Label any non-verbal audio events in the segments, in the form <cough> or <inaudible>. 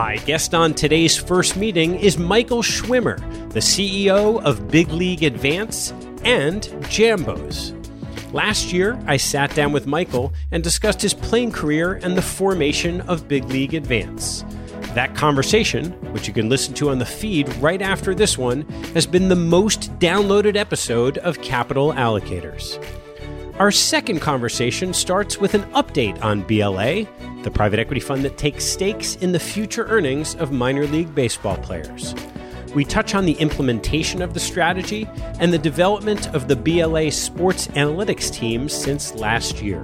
My guest on today's first meeting is Michael Schwimmer, the CEO of Big League Advance and Jambos. Last year, I sat down with Michael and discussed his playing career and the formation of Big League Advance. That conversation, which you can listen to on the feed right after this one, has been the most downloaded episode of Capital Allocators. Our second conversation starts with an update on BLA, the private equity fund that takes stakes in the future earnings of minor league baseball players. We touch on the implementation of the strategy and the development of the BLA sports analytics team since last year.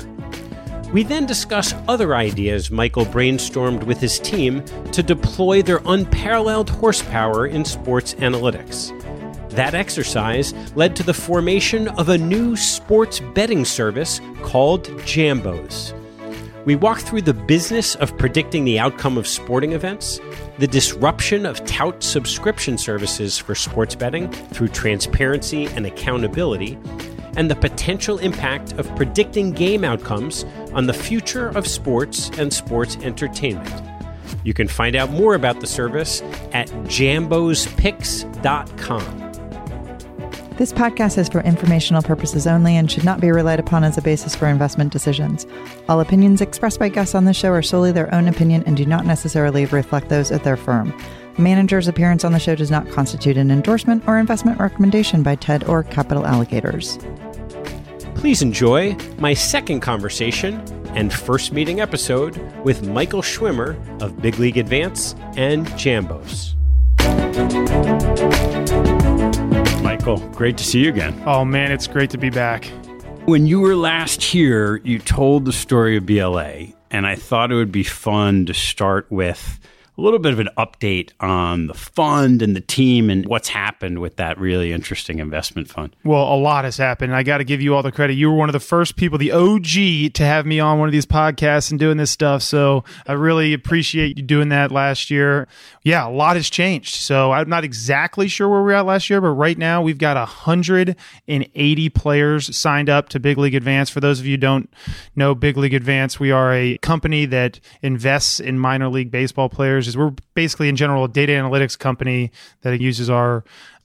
We then discuss other ideas Michael brainstormed with his team to deploy their unparalleled horsepower in sports analytics. That exercise led to the formation of a new sports betting service called Jambos. We walk through the business of predicting the outcome of sporting events, the disruption of tout subscription services for sports betting through transparency and accountability, and the potential impact of predicting game outcomes on the future of sports and sports entertainment. You can find out more about the service at jambospicks.com. This podcast is for informational purposes only and should not be relied upon as a basis for investment decisions. All opinions expressed by guests on the show are solely their own opinion and do not necessarily reflect those of their firm. Manager's appearance on the show does not constitute an endorsement or investment recommendation by TED or Capital Allocators. Please enjoy my second conversation and first meeting episode with Michael Schwimmer of Big League Advance and Jambos. Michael, great to see you again. Oh man, it's great to be back. When you were last here, you told the story of BLA, and I thought it would be fun to start with a little bit of an update on the fund and the team and what's happened with that really interesting investment fund. Well, a lot has happened. I got to give you all the credit. You were one of the first people, the OG, to have me on one of these podcasts and doing this stuff. So I really appreciate you doing that last year. Yeah, a lot has changed. So I'm not exactly sure where we are at last year, but right now we've got 180 players signed up to Big League Advance. For those of you don't know Big League Advance, we are a company that invests in minor league baseball players we're basically in general a data analytics company that uses our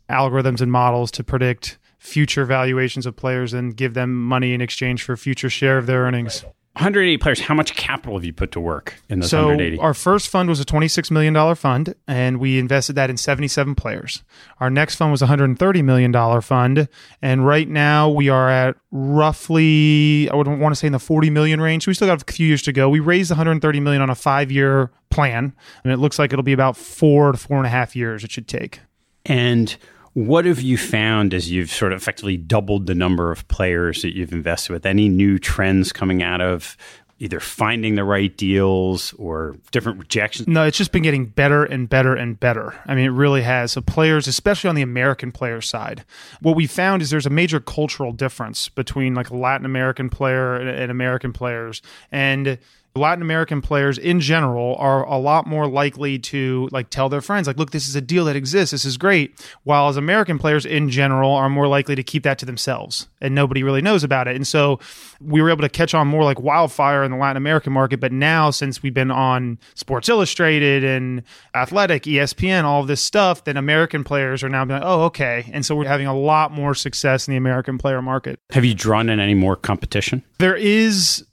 algorithms and models to predict future valuations of players and give them money in exchange for future share of their earnings. 180 players. How much capital have you put to work in those so 180? Our first fund was a $26 million fund, and we invested that in 77 players. Our next fund was a $130 million fund, and right now we are at roughly, I would want to say in the 40 million range. We still got a few years to go. We raised 130 million on a five year plan, and it looks like it'll be about four to four and a half years it should take. And what have you found as you've sort of effectively doubled the number of players that you've invested with? Any new trends coming out of either finding the right deals or different rejections? No, it's just been getting better and better and better. I mean, it really has. So, players, especially on the American player side, what we found is there's a major cultural difference between like a Latin American player and American players. And Latin American players in general are a lot more likely to like tell their friends like look this is a deal that exists. This is great. While as American players in general are more likely to keep that to themselves and nobody really knows about it. And so we were able to catch on more like wildfire in the Latin American market. But now since we've been on Sports Illustrated and Athletic ESPN all of this stuff then American players are now being like oh okay. And so we're having a lot more success in the American player market. Have you drawn in any more competition? There is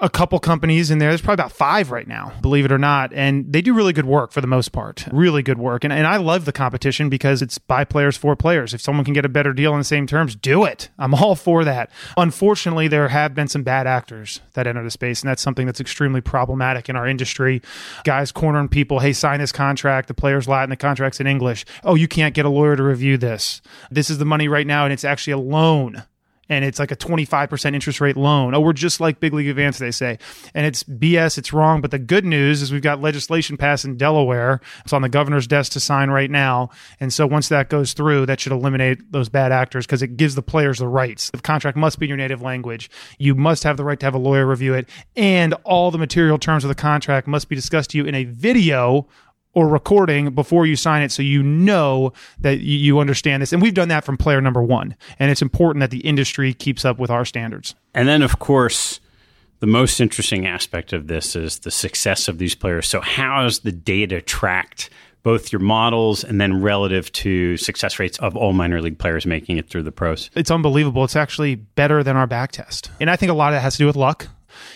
a couple companies in there. There's probably about five right now, believe it or not. And they do really good work for the most part. Really good work. And, and I love the competition because it's by players for players. If someone can get a better deal on the same terms, do it. I'm all for that. Unfortunately, there have been some bad actors that enter the space. And that's something that's extremely problematic in our industry. Guys cornering people, hey, sign this contract. The player's Latin, the contract's in English. Oh, you can't get a lawyer to review this. This is the money right now, and it's actually a loan and it's like a 25% interest rate loan. Oh, we're just like Big League Advance, they say. And it's BS, it's wrong. But the good news is we've got legislation passed in Delaware. It's on the governor's desk to sign right now. And so once that goes through, that should eliminate those bad actors because it gives the players the rights. The contract must be in your native language. You must have the right to have a lawyer review it. And all the material terms of the contract must be discussed to you in a video or recording before you sign it so you know that you understand this. And we've done that from player number one. And it's important that the industry keeps up with our standards. And then, of course, the most interesting aspect of this is the success of these players. So, how is the data tracked? Both your models and then relative to success rates of all minor league players making it through the pros. It's unbelievable. It's actually better than our back test. And I think a lot of it has to do with luck.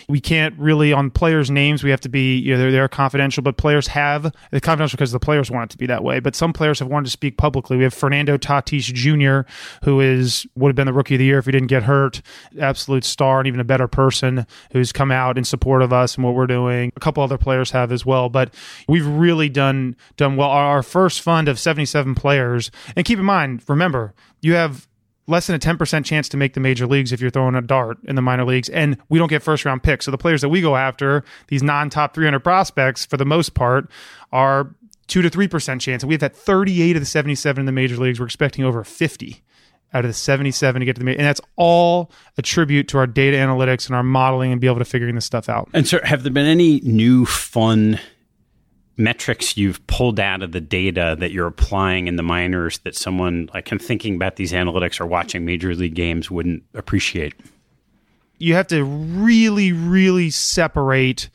We can't really on players' names. We have to be you know they're, they're confidential, but players have they're confidential because the players want it to be that way. But some players have wanted to speak publicly. We have Fernando Tatis Jr., who is would have been the rookie of the year if he didn't get hurt, absolute star and even a better person who's come out in support of us and what we're doing. A couple other players have as well, but we've really done done well. Our first fund of 77 players, and keep in mind, remember you have less than a 10% chance to make the major leagues if you're throwing a dart in the minor leagues. And we don't get first round picks. So the players that we go after, these non top 300 prospects, for the most part, are two to 3% chance. And we've had 38 of the 77 in the major leagues. We're expecting over 50 out of the 77 to get to the major. And that's all a tribute to our data analytics and our modeling and be able to figuring this stuff out. And so have there been any new fun metrics you've pulled out of the data that you're applying in the minors that someone like can thinking about these analytics or watching major league games wouldn't appreciate? You have to really, really separate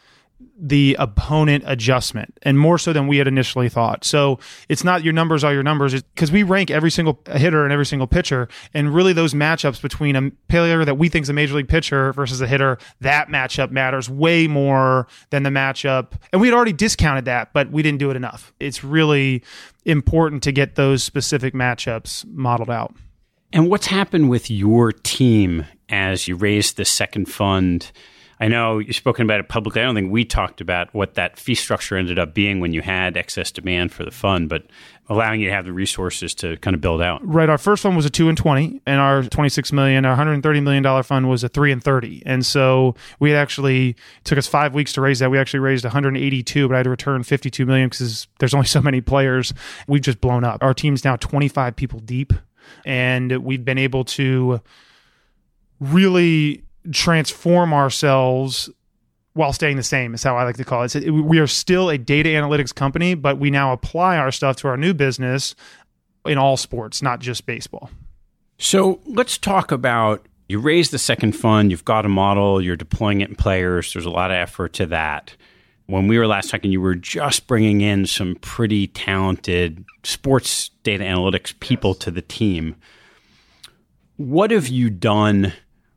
the opponent adjustment and more so than we had initially thought. So it's not your numbers are your numbers because we rank every single hitter and every single pitcher. And really those matchups between a player that we think is a major league pitcher versus a hitter, that matchup matters way more than the matchup. And we had already discounted that, but we didn't do it enough. It's really important to get those specific matchups modeled out. And what's happened with your team as you raised the second fund? I know you've spoken about it publicly. I don't think we talked about what that fee structure ended up being when you had excess demand for the fund, but allowing you to have the resources to kind of build out. Right. Our first one was a two and twenty, and our twenty six million, our hundred and thirty million dollar fund was a three and thirty. And so we actually took us five weeks to raise that. We actually raised one hundred and eighty two, but I had to return fifty two million because there's only so many players. We've just blown up. Our team's now twenty five people deep, and we've been able to really transform ourselves while staying the same is how I like to call it. So we are still a data analytics company, but we now apply our stuff to our new business in all sports, not just baseball. So let's talk about you raised the second fund, you've got a model, you're deploying it in players. There's a lot of effort to that. When we were last talking, you were just bringing in some pretty talented sports data analytics people to the team. What have you done?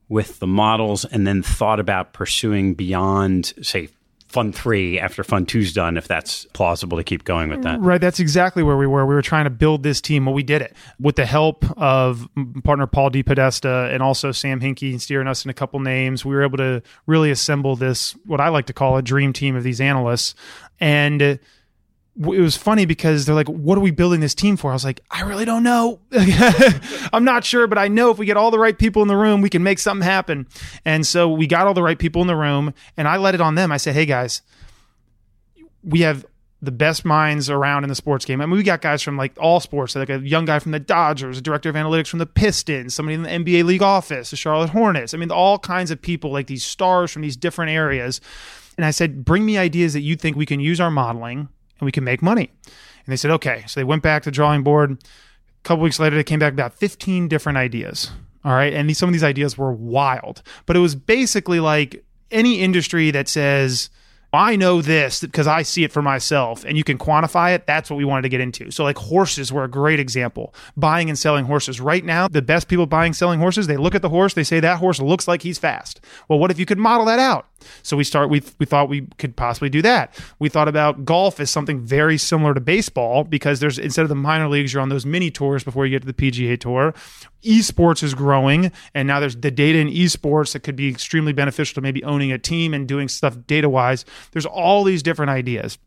With the models and then thought about pursuing beyond, say, Fund three after Fund two's done, if that's plausible to keep going with that. Right. That's exactly where we were. We were trying to build this team. Well, we did it with the help of partner Paul DePodesta and also Sam Hinkie steering us in a couple names. We were able to really assemble this, what I like to call a dream team of these analysts. And it was funny because they're like, "What are we building this team for?" I was like, "I really don't know. <laughs> I'm not sure, but I know if we get all the right people in the room, we can make something happen." And so we got all the right people in the room, and I let it on them. I said, "Hey guys, we have the best minds around in the sports game. I mean, we got guys from like all sports, like a young guy from the Dodgers, a director of analytics from the Pistons, somebody in the NBA league office, the Charlotte Hornets. I mean, all kinds of people, like these stars from these different areas." And I said, "Bring me ideas that you think we can use our modeling." And we can make money. And they said, okay. So they went back to drawing board. A couple weeks later, they came back about 15 different ideas. All right. And these, some of these ideas were wild, but it was basically like any industry that says, I know this because I see it for myself and you can quantify it. That's what we wanted to get into. So, like horses were a great example. Buying and selling horses. Right now, the best people buying selling horses, they look at the horse, they say that horse looks like he's fast. Well, what if you could model that out? So we start we we thought we could possibly do that. We thought about golf as something very similar to baseball because there's instead of the minor leagues, you're on those mini tours before you get to the PGA tour esports is growing and now there's the data in esports that could be extremely beneficial to maybe owning a team and doing stuff data wise there's all these different ideas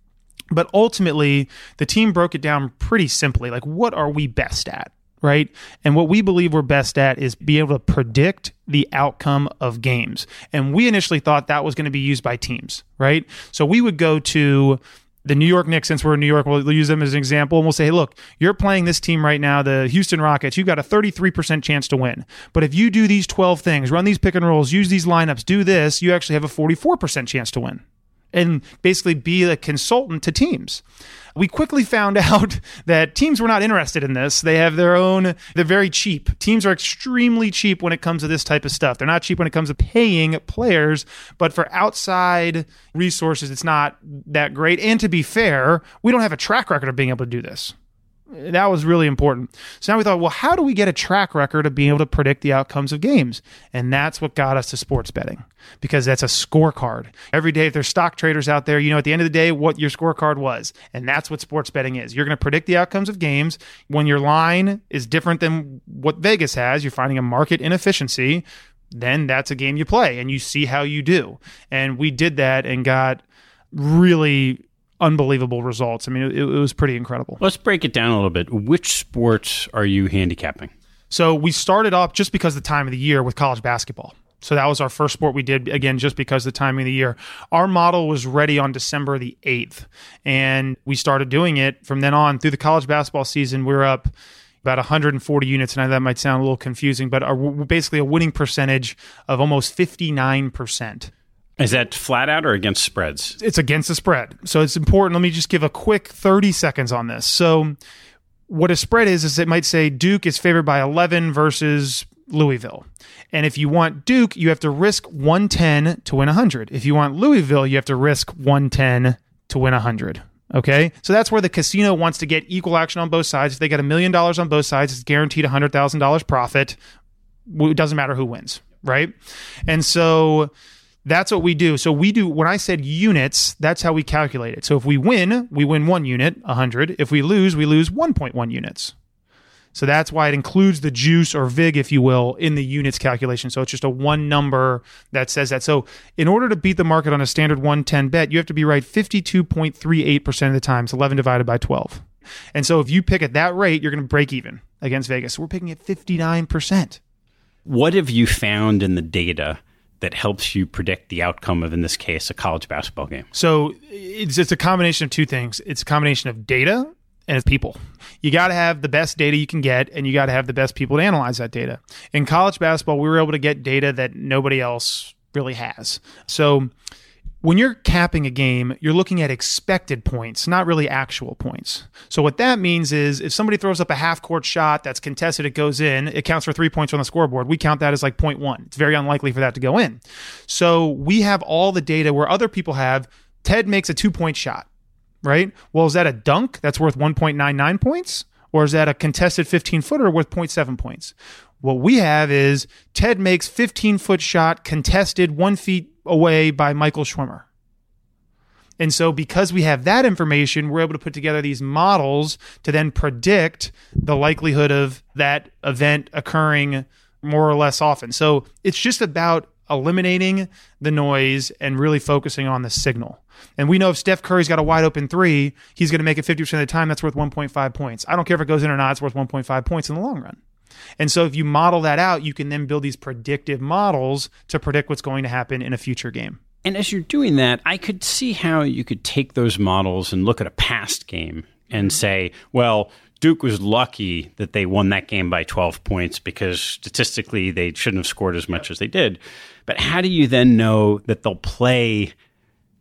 but ultimately the team broke it down pretty simply like what are we best at right and what we believe we're best at is be able to predict the outcome of games and we initially thought that was going to be used by teams right so we would go to the New York Knicks, since we're in New York, we'll use them as an example, and we'll say, hey, look, you're playing this team right now, the Houston Rockets. You've got a 33% chance to win. But if you do these 12 things, run these pick and rolls, use these lineups, do this, you actually have a 44% chance to win. And basically be a consultant to teams we quickly found <laughs> out that teams were not interested in this. They have their own, they're very cheap. Teams are extremely cheap when it comes to this type of stuff. They're not cheap when it comes to paying players, but for outside resources, it's not that great. And to be fair, we don't have a track record of being able to do this. That was really important. So now we thought, well, how do we get a track record of being able to predict the outcomes of games? And that's what got us to sports betting because that's a scorecard. Every day, if there's stock traders out there, you know at the end of the day what your scorecard was. And that's what sports betting is. You're going to predict the outcomes of games. When your line is different than what Vegas has, you're finding a market inefficiency, then that's a game you play and you see how you do. And we did that and got really unbelievable results. I mean, it, it was pretty incredible. Let's break it down a little bit. Which sports are you handicapping? So we started off just because of the time of the year with college basketball. So that was our first sport we did again, just because of the timing of the year. Our model was ready on December the 8th, and we started doing it from then on through the college basketball season. We we're up about 140 units, and that might sound a little confusing, but our, basically a winning percentage of almost 59%. Is that flat out or against spreads? It's against the spread. So it's important. Let me just give a quick 30 seconds on this. So what a spread is is it might say Duke is favored by 11 versus Louisville. And if you want Duke, you have to risk 110 to win 100. If you want Louisville, you have to risk 110 to win 100. Okay. So that's where the casino wants to get equal action on both sides. If they get a million dollars on both sides, it's guaranteed $100,000 profit. It doesn't matter who wins. Right. And so that's what we do. So we do when I said units, that's how we calculate it. So if we win, we win 1 unit, 100. If we lose, we lose 1.1 units. So that's why it includes the juice or VIG, if you will, in the units calculation. So it's just a one number that says that. So in order to beat the market on a standard 110 bet, you have to be right 52.38% of the time. It's 11 divided by 12. And so if you pick at that rate, you're going to break even against Vegas. We're picking at 59%. What have you found in the data that helps you predict the outcome of, in this case, a college basketball game? So it's, it's a combination of two things. It's a combination of data and it's people. You got to have the best data you can get, and you got to have the best people to analyze that data. In college basketball, we were able to get data that nobody else really has. So when you're capping a game, you're looking at expected points, not really actual points. So what that means is if somebody throws up a half court shot that's contested, it goes in, it counts for three points on the scoreboard. We count that as like 0.1. It's very unlikely for that to go in. So we have all the data where other people have Ted makes a two point shot, right? Well, is that a dunk that's worth 1.99 points? Or is that a contested 15 footer worth 0.7 points? What we have is Ted makes 15 foot shot contested one feet away by Michael Schwimmer. And so, because we have that information, we're able to put together these models to then predict the likelihood of that event occurring more or less often. So, it's just about eliminating the noise and really focusing on the signal. And we know if Steph Curry's got a wide open three, he's going to make it 50% of the time. That's worth 1.5 points. I don't care if it goes in or not, it's worth 1.5 points in the long run. And so if you model that out, you can then build these predictive models to predict what's going to happen in a future game. And as you're doing that, I could see how you could take those models and look at a past game and mm-hmm. say, well, Duke was lucky that they won that game by 12 points because statistically they shouldn't have scored as much as they did. But how do you then know that they'll play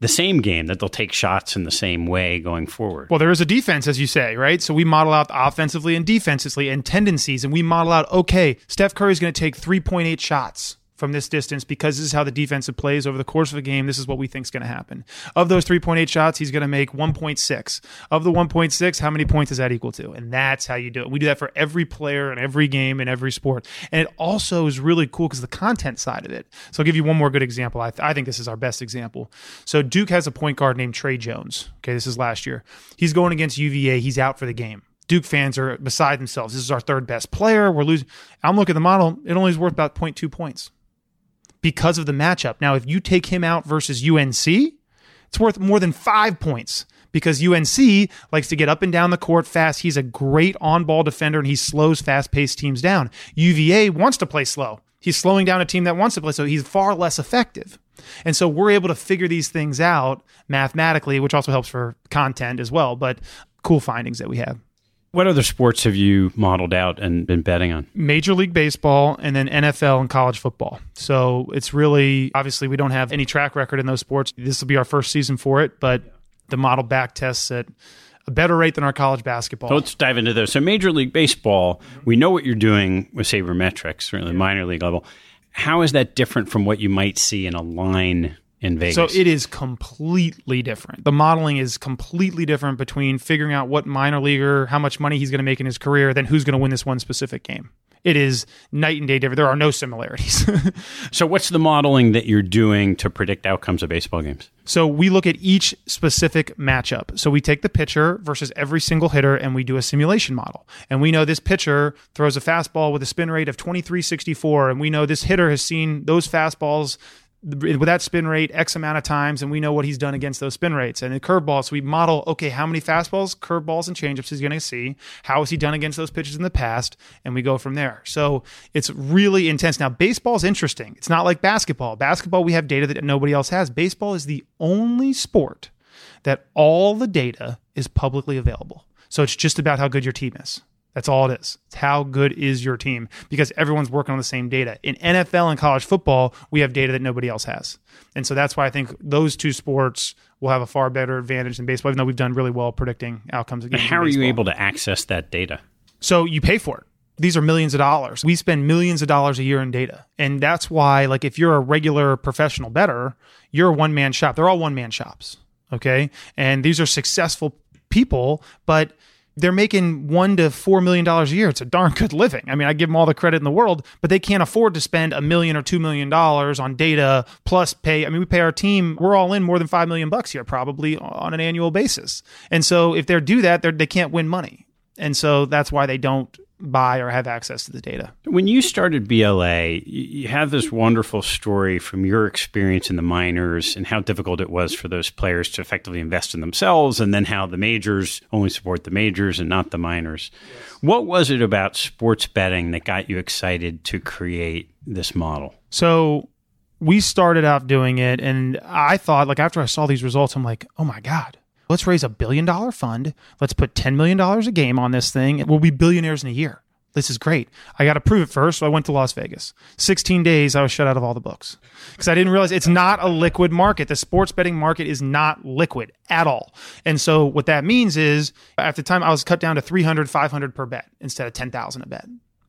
the same game that they'll take shots in the same way going forward. Well, there is a defense, as you say, right? So we model out offensively and defensively and tendencies, and we model out okay, Steph Curry is going to take 3.8 shots from this distance because this is how the defensive plays over the course of a game. This is what we think is going to happen. Of those 3.8 shots, he's going to make 1.6. Of the 1.6, how many points is that equal to? And that's how you do it. We do that for every player and every game in every sport. And it also is really cool because the content side of it. So I'll give you one more good example. I, th- I think this is our best example. So Duke has a point guard named Tre Jones. Okay, this is last year. He's going against UVA. He's out for the game. Duke fans are beside themselves. This is our third best player. We're losing. I'm looking at the model. It only is worth about 0.2 points because of the matchup. Now, if you take him out versus UNC, it's worth more than five points because UNC likes to get up and down the court fast. He's a great on ball defender and he slows fast paced teams down. UVA wants to play slow. He's slowing down a team that wants to play so he's far less effective. And so we're able to figure these things out mathematically, which also helps for content as well, but cool findings that we have. What other sports have you modeled out and been betting on? Major League Baseball and then NFL and college football. So it's really obviously we don't have any track record in those sports. This will be our first season for it, but the model back tests at a better rate than our college basketball. So let's dive into those. So Major League Baseball, we know what you're doing with sabermetrics, certainly minor league level. How is that different from what you might see in a line in Vegas. So it is completely different. The modeling is completely different between figuring out what minor leaguer, how much money he's going to make in his career, than who's going to win this one specific game. It is night and day different. There are no similarities. <laughs> so, what's the modeling that you're doing to predict outcomes of baseball games? So, we look at each specific matchup. So, we take the pitcher versus every single hitter and we do a simulation model. And we know this pitcher throws a fastball with a spin rate of 2364. And we know this hitter has seen those fastballs with that spin rate X amount of times, and we know what he's done against those spin rates. And the curveballs, so we model, okay, how many fastballs, curveballs, and changeups he's going to see. How has he done against those pitches in the past? And we go from there. So it's really intense. Now, baseball's interesting. It's not like basketball. Basketball, we have data that nobody else has. Baseball is the only sport that all the data is publicly available. So it's just about how good your team is. That's all it is. It's how good is your team because everyone's working on the same data. In NFL and college football, we have data that nobody else has. And so that's why I think those two sports will have a far better advantage than baseball, even though we've done really well predicting outcomes. But how are you able to access that data? So you pay for it. These are millions of dollars. We spend millions of dollars a year in data. And that's why, like, if you're a regular professional better, you're a one man shop. They're all one man shops. Okay. And these are successful people, but they're making one to four million dollars a year. It's a darn good living. I mean, I give them all the credit in the world, but they can't afford to spend a million or two million dollars on data plus pay. I mean, we pay our team. We're all in more than five million bucks here, probably on an annual basis. And so, if they do that, they can't win money. And so that's why they don't buy or have access to the data. When you started BLA, you have this wonderful story from your experience in the minors and how difficult it was for those players to effectively invest in themselves, and then how the majors only support the majors and not the minors. Yes. What was it about sports betting that got you excited to create this model? So, we started out doing it, and I thought, like, after I saw these results, I'm like, oh my God, let's raise a billion dollar fund. Let's put $10 million a game on this thing. And we'll be billionaires in a year. This is great. I got to prove it first. So I went to Las Vegas. 16 days, I was shut out of all the books because I didn't realize it's not a liquid market. The sports betting market is not liquid at all. And so what that means is at the time I was cut down to 300, 500 per bet instead of 10,000 a bet.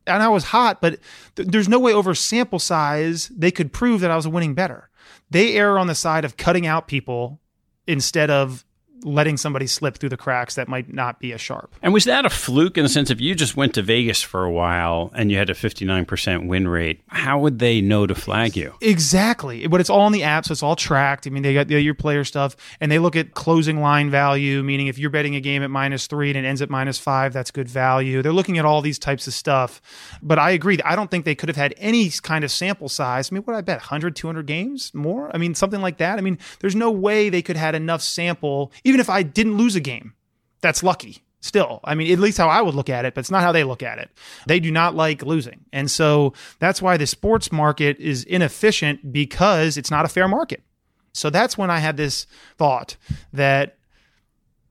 And I was hot, but th- there's no way over sample size they could prove that I was winning better. They err on the side of cutting out people instead of letting somebody slip through the cracks that might not be a sharp. And was that a fluke in the sense if you just went to Vegas for a while and you had a 59% win rate, how would they know to flag you? Exactly. But it's all in the app, so it's all tracked. I mean, they got your player stuff and they look at closing line value, meaning if you're betting a game at minus three and it ends at minus five, that's good value. They're looking at all these types of stuff. But I agree. I don't think they could have had any kind of sample size. I mean, what I bet? 100, 200 games more? I mean, something like that. I mean, there's no way they could have had enough sample, even if I didn't lose a game, that's lucky still. I mean, at least how I would look at it, but it's not how they look at it. They do not like losing. And so that's why the sports market is inefficient because it's not a fair market. So that's when I had this thought that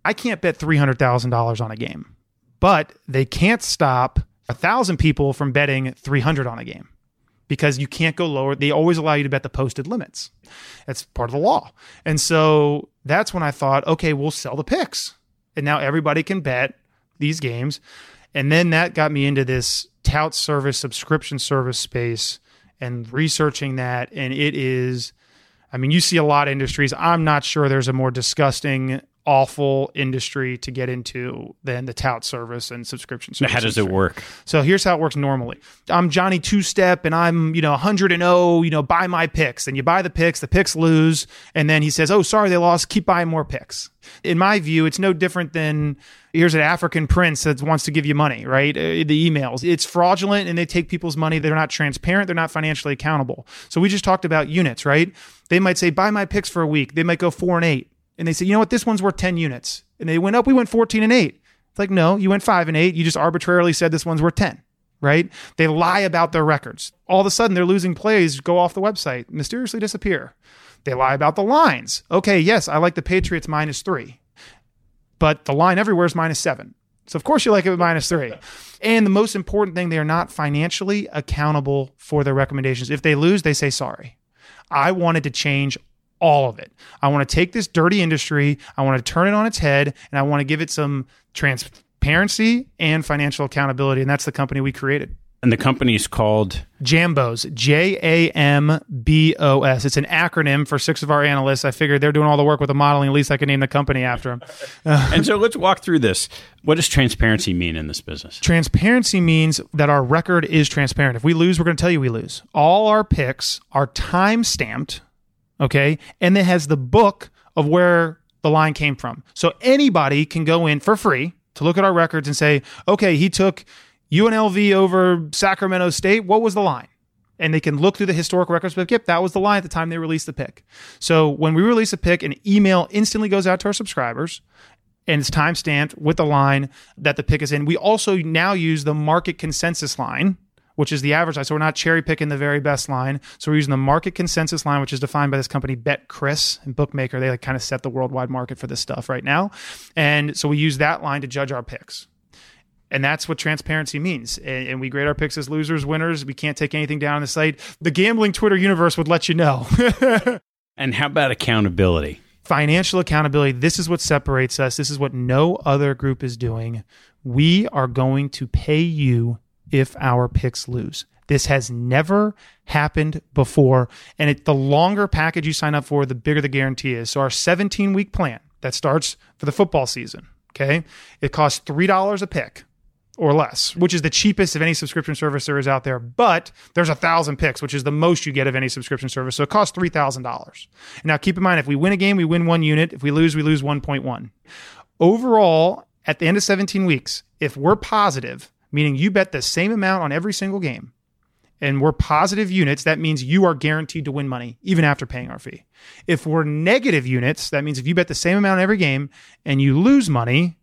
I can't bet $300,000 on a game, but they can't stop a thousand people from betting 300 on a game because you can't go lower. They always allow you to bet the posted limits. That's part of the law. And so that's when I thought, okay, we'll sell the picks. And now everybody can bet these games. And then that got me into this tout service, subscription service space and researching that. And it is, I mean, you see a lot of industries. I'm not sure there's a more disgusting awful industry to get into than the tout service and subscription service. How does it work? So here's how it works normally. I'm Johnny Two Step and I'm, you know, 100 and 0, you know, buy my picks. And you buy the picks, the picks lose. And then he says, oh, sorry, they lost. Keep buying more picks. In my view, it's no different than here's an African prince that wants to give you money, right? Uh, the emails. It's fraudulent and they take people's money. They're not transparent. They're not financially accountable. So we just talked about units, right? They might say, buy my picks for a week. They might go four and eight and they said, you know what, this one's worth 10 units. And they went up, we went 14 and 8. It's like, no, you went 5 and 8. You just arbitrarily said this one's worth 10, right? They lie about their records. All of a sudden, they're losing plays, go off the website, mysteriously disappear. They lie about the lines. Okay, yes, I like the Patriots minus three, but the line everywhere is minus seven. So, of course, you like it with minus three. And the most important thing, they are not financially accountable for their recommendations. If they lose, they say sorry. I wanted to change all of it. I want to take this dirty industry, I want to turn it on its head, and I want to give it some transparency and financial accountability. And that's the company we created. And the company is called Jambos, J A M B O S. It's an acronym for six of our analysts. I figured they're doing all the work with the modeling. At least I can name the company after them. <laughs> and so let's walk through this. What does transparency mean in this business? Transparency means that our record is transparent. If we lose, we're going to tell you we lose. All our picks are time stamped Okay. And it has the book of where the line came from. So anybody can go in for free to look at our records and say, okay, he took UNLV over Sacramento State. What was the line? And they can look through the historic records, but yep, that was the line at the time they released the pick. So when we release a pick, an email instantly goes out to our subscribers and it's time stamped with the line that the pick is in. We also now use the market consensus line which is the average line. So we're not cherry picking the very best line. So we're using the market consensus line, which is defined by this company Betcris and Bookmaker. They like kind of set the worldwide market for this stuff right now. And so we use that line to judge our picks. And that's what transparency means. And, we grade our picks as losers, winners. We can't take anything down on the site. The gambling Twitter universe would let you know. <laughs> and how about accountability? Financial accountability. This is what separates us. This is what no other group is doing. We are going to pay you if our picks lose. This has never happened before. And it, the longer package you sign up for, the bigger the guarantee is. So, our 17 week plan that starts for the football season, okay, it costs $3 a pick or less, which is the cheapest of any subscription service there is out there. But there's a thousand picks, which is the most you get of any subscription service. So it costs three thousand dollars. Now keep in mind, if we win a game, we win one unit. If we lose, we lose one point one. Overall, at the end of 17 weeks, if we're positive, meaning you bet the same amount on every single game, and we're positive units, that means you are guaranteed to win money even after paying our fee. If we're negative units, that means if you bet the same amount every game and you lose money,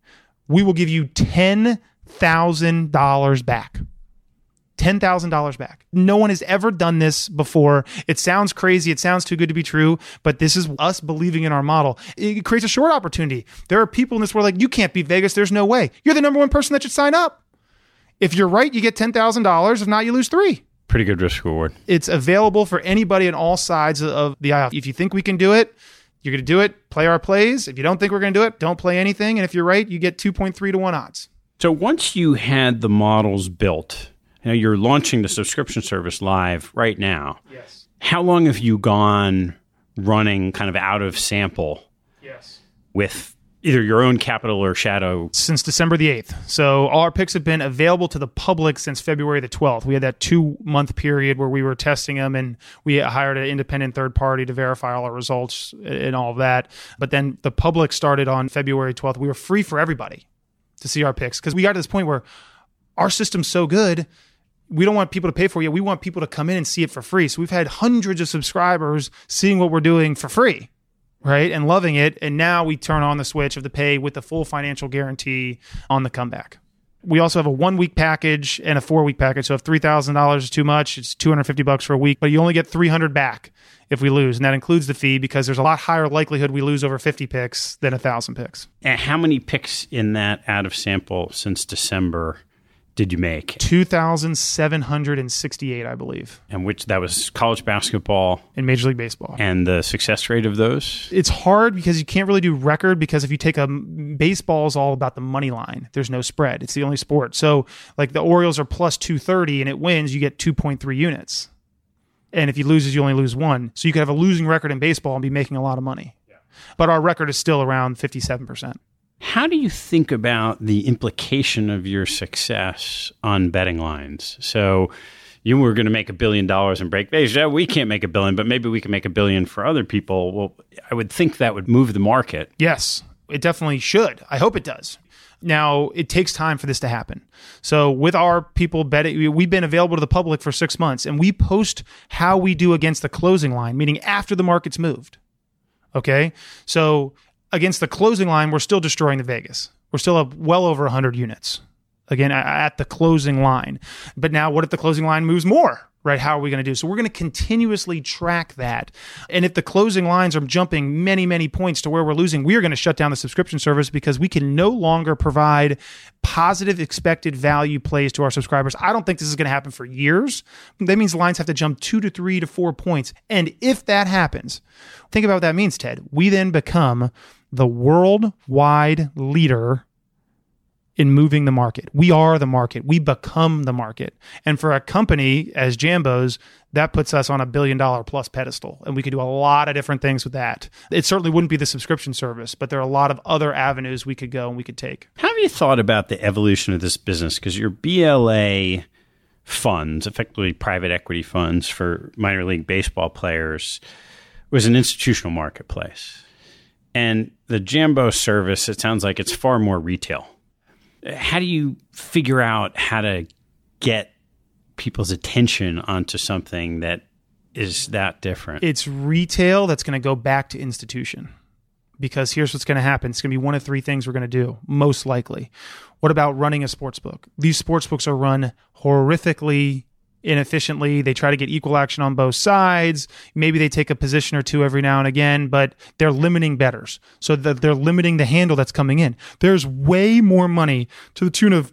we will give you $10,000 back. $10,000 back. No one has ever done this before. It sounds crazy. It sounds too good to be true, but this is us believing in our model. It creates a short opportunity. There are people in this world like, you can't beat Vegas. There's no way. You're the number one person that should sign up. If you're right, you get $10,000. If not, you lose three. Pretty good risk reward. It's available for anybody on all sides of the aisle. If you think we can do it, you're going to do it, play our plays. If you don't think we're going to do it, don't play anything. And if you're right, you get 2.3 to 1 odds. So once you had the models built, you know, you're launching the subscription service live right now. Yes. How long have you gone running kind of out of sample Yes. with either your own capital or shadow? Since December the 8th. So all our picks have been available to the public since February the 12th. We had that two month period where we were testing them and we hired an independent third party to verify all our results and all that. But then the public started on February 12th. We were free for everybody to see our picks because we got to this point where our system's so good we don't want people to pay for it. We want people to come in and see it for free. So we've had hundreds of subscribers seeing what we're doing for free, right? And loving it. And now we turn on the switch of the pay with the full financial guarantee on the comeback. We also have a one week package and a four week package. So if three thousand dollars is too much, it's two hundred fifty bucks for a week, but you only get three hundred back if we lose, and that includes the fee because there's a lot higher likelihood we lose over fifty picks than a thousand picks. And how many picks in that out of sample since December did you make? Two thousand seven hundred and sixty-eight, I believe, And which that was college basketball and Major League Baseball. and the success rate of those? it's hard because you can't really do record because if you take a baseball is all about the money line. There's no spread. It's the only sport. So like the Orioles are plus 230 and it wins, you get 2.3 units. And if you loses, you only lose one. So you could have a losing record in baseball and be making a lot of money. But our record is still around 57%. How do you think about the implication of your success on betting lines? So you were going to make a billion dollars and break Vegas. Yeah, we can't make a billion, but maybe we can make a billion for other people. Well, I would think that would move the market. Yes, it definitely should. I hope it does. Now, it takes time for this to happen. So, with our people betting, we've been available to the public for six months and we post how we do against the closing line, meaning after the market's moved. Okay. So, against the closing line, we're still destroying the Vegas. We're still up well over 100 units again at the closing line. But now, what if the closing line moves more? Right? How are we going to do? So we're going to continuously track that. And if the closing lines are jumping many, many points to where we're losing, we are going to shut down the subscription service because we can no longer provide positive expected value plays to our subscribers. I don't think this is going to happen for years. That means lines have to jump two to three to four points. And if that happens, think about what that means, Ted. We then become the worldwide leader in moving the market. We are the market. We become the market. And for a company as Jambos, that puts us on a billion dollar plus pedestal. And we could do a lot of different things with that. It certainly wouldn't be the subscription service, but there are a lot of other avenues we could go and we could take. How have you thought about the evolution of this business? Because your BLA funds, effectively private equity funds for minor league baseball players, was an institutional marketplace. And the Jambo service, it sounds like it's far more retail. How do you figure out how to get people's attention onto something that is that different? It's retail that's going to go back to institution. Because here's what's going to happen. It's going to be one of three things we're going to do, most likely. What about running a sports book? These sports books are run horrifically inefficiently. They try to get equal action on both sides. Maybe they take a position or two every now and again, but they're limiting betters. So that they're limiting the handle that's coming in. There's way more money to the tune of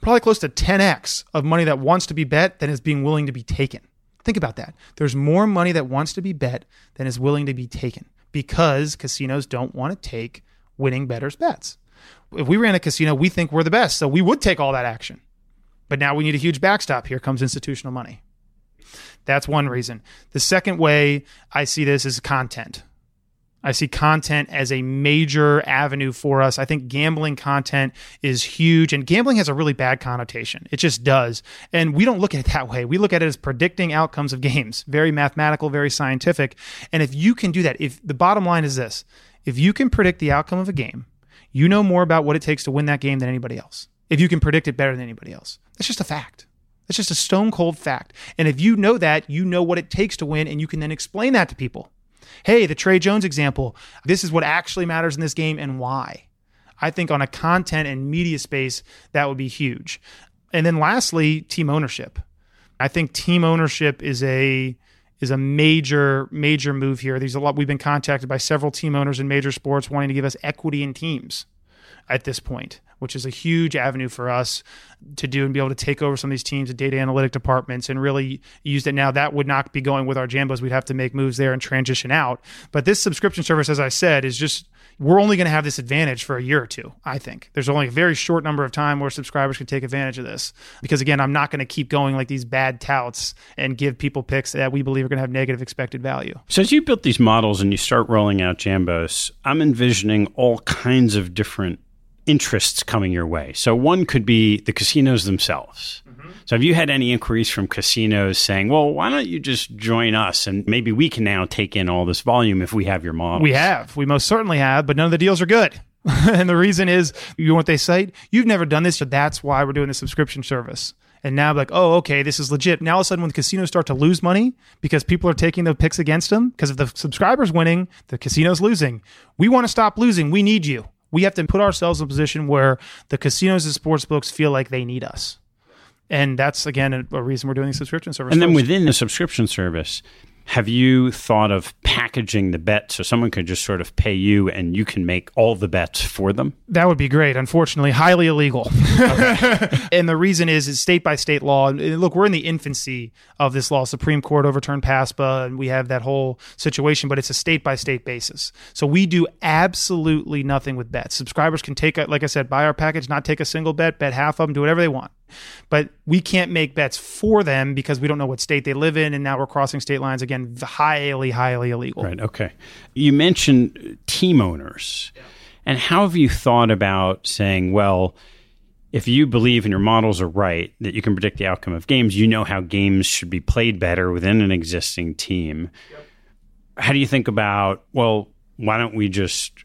probably close to 10x of money that wants to be bet than is being willing to be taken. Think about that. There's more money that wants to be bet than is willing to be taken because casinos don't want to take winning betters' bets. If we ran a casino, we think we're the best, so we would take all that action. But now we need a huge backstop. Here comes institutional money. That's one reason. The second way I see this is content. I see content as a major avenue for us. I think gambling content is huge, and gambling has a really bad connotation. It just does. And we don't look at it that way. We look at it as predicting outcomes of games, very mathematical, very scientific. And if you can do that, if the bottom line is this if you can predict the outcome of a game, you know more about what it takes to win that game than anybody else. If you can predict it better than anybody else. That's just a fact. That's just a stone cold fact. And if you know that, you know what it takes to win, and you can then explain that to people. Hey, the Tre Jones example, this is what actually matters in this game and why. I think on a content and media space, that would be huge. And then lastly, team ownership. I think team ownership is a is a major major move here. There's a lot we've been contacted by several team owners in major sports wanting to give us equity in teams at this point, which is a huge avenue for us to do and be able to take over some of these teams and data analytic departments and really use it now. That would not be going with our Jambos. We'd have to make moves there and transition out. But this subscription service, as I said, is just we're only going to have this advantage for a year or two. I think there's only a very short number of time where subscribers can take advantage of this because again, I'm not going to keep going like these bad touts and give people picks that we believe are going to have negative expected value. So as you built these models and you start rolling out Jambos, I'm envisioning all kinds of different interests coming your way. So one could be the casinos themselves. Mm-hmm. So have you had any inquiries from casinos saying, "Well, why don't you just join us and maybe we can now take in all this volume if we have your model?" We have. We most certainly have, but none of the deals are good. <laughs> and the reason is, you know what they cite? You've never done this, so that's why we're doing the subscription service. And now, like, oh, okay, this is legit. Now, all of a sudden, when the casinos start to lose money because people are taking the picks against them, because if the subscribers winning, the casino's losing. We want to stop losing. We need you. We have to put ourselves in a position where the casinos and sports books feel like they need us. And that's again a, a reason we're doing the subscription service. And then first. within the subscription service, have you thought of packaging the bet so someone could just sort of pay you and you can make all the bets for them? That would be great. Unfortunately, highly illegal. <laughs> and the reason is, is state by state law. Look, we're in the infancy of this law. Supreme Court overturned PASPA, and we have that whole situation, but it's a state by state basis. So we do absolutely nothing with bets. Subscribers can take, like I said, buy our package, not take a single bet, bet half of them, do whatever they want but we can't make bets for them because we don't know what state they live in and now we're crossing state lines again highly highly illegal right okay you mentioned team owners yeah. and how have you thought about saying well if you believe and your models are right that you can predict the outcome of games you know how games should be played better within an existing team yep. how do you think about well why don't we just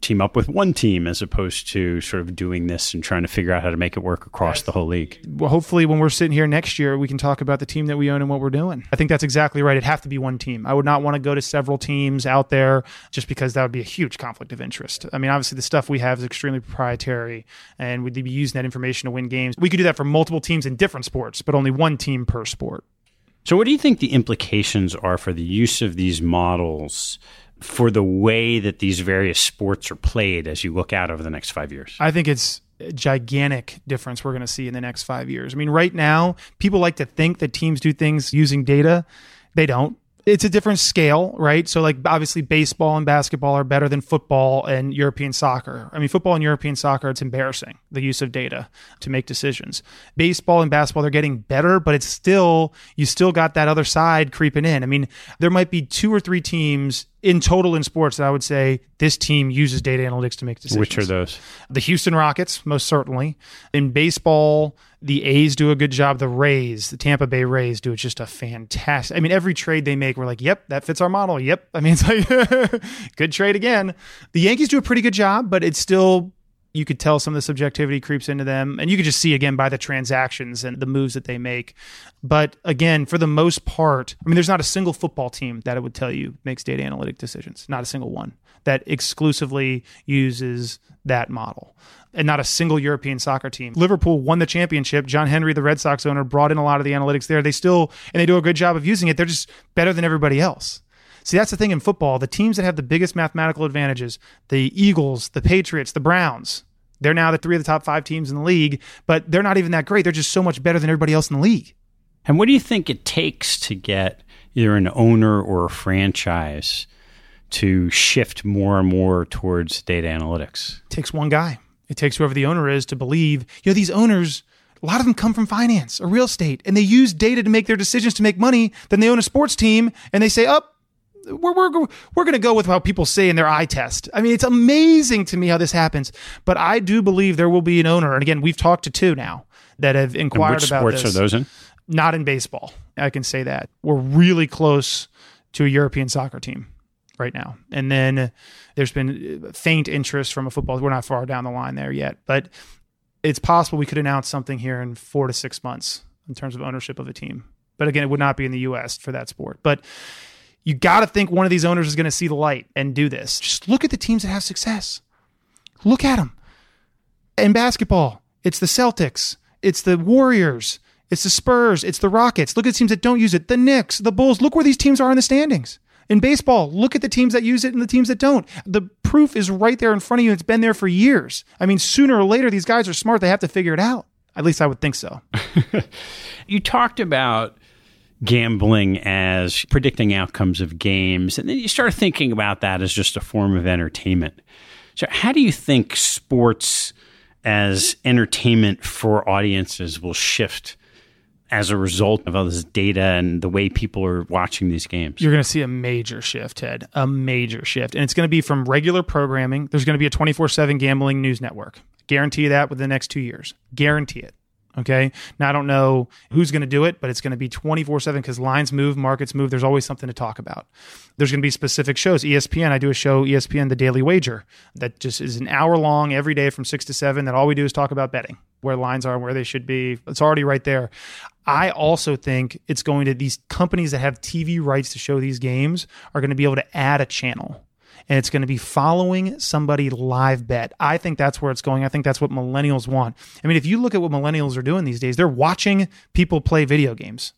team up with one team as opposed to sort of doing this and trying to figure out how to make it work across the whole league. Well, hopefully, when we're sitting here next year, we can talk about the team that we own and what we're doing. I think that's exactly right. It'd have to be one team. I would not want to go to several teams out there just because that would be a huge conflict of interest. I mean, obviously, the stuff we have is extremely proprietary and we'd be using that information to win games. We could do that for multiple teams in different sports, but only one team per sport. So, what do you think the implications are for the use of these models for the way that these various sports are played as you look out over the next five years? I think it's a gigantic difference we're going to see in the next five years. I mean, right now, people like to think that teams do things using data. They don't it's a different scale, right? So, like, obviously, baseball and basketball are better than football and European soccer. I mean, football and European soccer, it's embarrassing the use of data to make decisions. Baseball and basketball, they're getting better, but it's still, you still got that other side creeping in. I mean, there might be two or three teams in total in sports that I would say this team uses data analytics to make decisions. Which are those? The Houston Rockets, most certainly. In baseball, the A's do a good job. The Rays, the Tampa Bay Rays, do it just a fantastic. I mean, every trade they make, we're like, "Yep, that fits our model." Yep. I mean, it's like <laughs> good trade again. The Yankees do a pretty good job, but it's still you could tell some of the subjectivity creeps into them and you could just see again by the transactions and the moves that they make but again for the most part i mean there's not a single football team that it would tell you makes data analytic decisions not a single one that exclusively uses that model and not a single European soccer team. Liverpool won the championship. John Henry, the Red Sox owner, brought in a lot of the analytics there. They still, and they do a good job of using it. They're just better than everybody else. See, that's the thing in football. The teams that have the biggest mathematical advantages, the Eagles, the Patriots, the Browns, they're now the three of the top five teams in the league, but they're not even that great. They're just so much better than everybody else in the league. And what do you think it takes to get either an owner or a franchise to shift more and more towards data analytics? It takes one guy. It takes whoever the owner is to believe, you know, these owners, a lot of them come from finance or real estate and they use data to make their decisions to make money. Then they own a sports team and they say, up, oh, we're, we're, we're going to go with how people say in their eye test. I mean, it's amazing to me how this happens. But I do believe there will be an owner. And again, we've talked to two now that have inquired about sports this. are those in? Not in baseball. I can say that. We're really close to a European soccer team right now. And then there's been faint interest from a football. We're not far down the line there yet, but it's possible we could announce something here in four to six months in terms of ownership of a team. But again, it would not be in the US for that sport. But you got to think one of these owners is going to see the light and do this. Just look at the teams that have success. Look at them. In basketball, it's the Celtics, it's the Warriors, it's the Spurs, it's the Rockets. Look at the teams that don't use it. The Knicks, the Bulls. Look where these teams are in the standings. In baseball, look at the teams that use it and the teams that don't. The proof is right there in front of you. It's been there for years. I mean, sooner or later, these guys are smart. They have to figure it out. At least I would think so. <laughs> you talked about gambling as predicting outcomes of games. And then you start thinking about that as just a form of entertainment. So, how do you think sports as entertainment for audiences will shift as a result of all this data and the way people are watching these games? You're going to see a major shift, Ted, a major shift. And it's going to be from regular programming. There's going to be a 24 7 gambling news network. Guarantee that within the next two years. Guarantee it. Okay. Now, I don't know who's going to do it, but it's going to be 24 7 because lines move, markets move. There's always something to talk about. There's going to be specific shows. ESPN, I do a show, ESPN The Daily Wager, that just is an hour long every day from 6 to 7 that all we do is talk about betting, where lines are, where they should be. It's already right there. I also think it's going to, these companies that have TV rights to show these games are going to be able to add a channel and it's going to be following somebody live bet. I think that's where it's going. I think that's what millennials want. I mean, if you look at what millennials are doing these days, they're watching people play video games.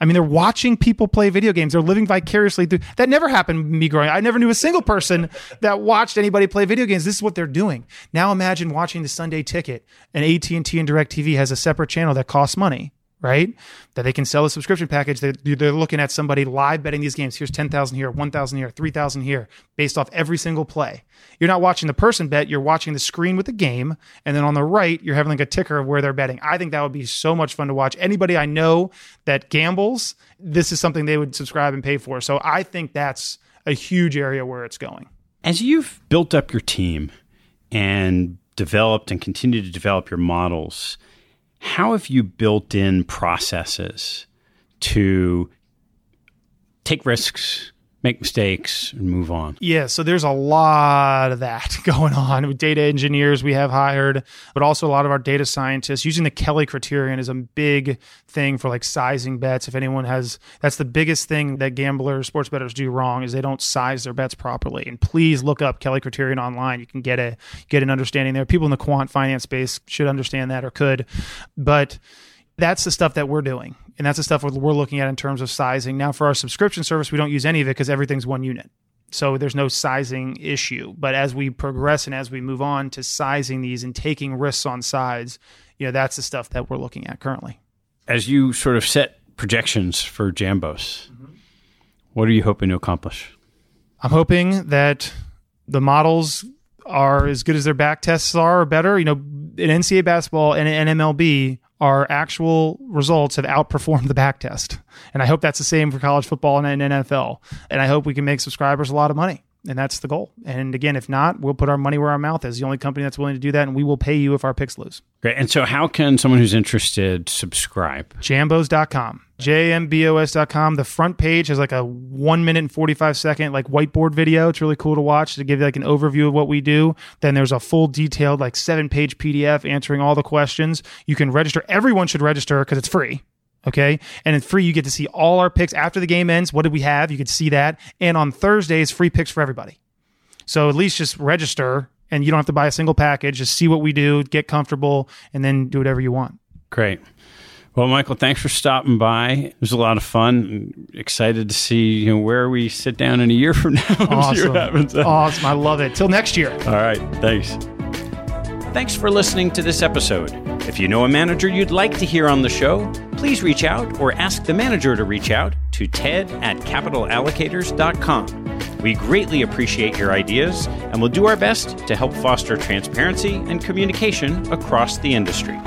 I mean, they're watching people play video games. They're living vicariously through. That never happened to me growing. I never knew a single person <laughs> that watched anybody play video games. This is what they're doing. Now imagine watching the Sunday Ticket, and AT and T and Directv has a separate channel that costs money right? That they can sell a subscription package. They're, they're looking at somebody live betting these games. Here's 10,000 here, 1,000 here, 3,000 here, based off every single play. You're not watching the person bet, you're watching the screen with the game. And then on the right, you're having like a ticker of where they're betting. I think that would be so much fun to watch. Anybody I know that gambles, this is something they would subscribe and pay for. So I think that's a huge area where it's going. As you've built up your team and developed and continue to develop your models, how have you built in processes to take risks, make mistakes, and move on? Yeah, so there's a lot of that <laughs> going on with data engineers we have hired, but also a lot of our data scientists using the Kelly criterion is a big thing for like sizing bets. If anyone has, that's the biggest thing that gamblers, sports bettors do wrong is they don't size their bets properly. And please look up Kelly criterion online. You can get a get an understanding there. People in the quant finance space should understand that or could, but that's the stuff that we're doing. And that's the stuff we're looking at in terms of sizing. Now, for our subscription service, we don't use any of it because everything's one unit. So there's no sizing issue. But as we progress and as we move on to sizing these and taking risks on sides, you know, that's the stuff that we're looking at currently. As you sort of set projections for Jambos, mm-hmm. what are you hoping to accomplish? I'm hoping that the models are as good as their back tests are or better. You know, in NCAA basketball and in MLB, our actual results have outperformed the back test. And I hope that's the same for college football and NFL. And I hope we can make subscribers a lot of money. And that's the goal. And again, if not, we'll put our money where our mouth is. The only company that's willing to do that, and we will pay you if our picks lose. Great. And so, how can someone who's interested subscribe? Jambos.com. jmbos.com. The front page has like a one minute and 45 second like whiteboard video. It's really cool to watch to give you like an overview of what we do. Then there's a full detailed like seven page PDF answering all the questions. You can register. Everyone should register because it's free. Okay. And it's free. You get to see all our picks after the game ends. What did we have? You can see that. And on Thursdays, free picks for everybody. So at least just register and you don't have to buy a single package. Just see what we do, get comfortable, and then do whatever you want. Great. Well, Michael, thanks for stopping by. It was a lot of fun. Excited to see you know, where we sit down in a year from <laughs> now. Awesome. awesome. I love it. Till next year. All right. Thanks. Thanks for listening to this episode. If you know a manager you'd like to hear on the show, please reach out or ask the manager to reach out to ted at capitalallocators.com. We greatly appreciate your ideas and will do our best to help foster transparency and communication across the industry.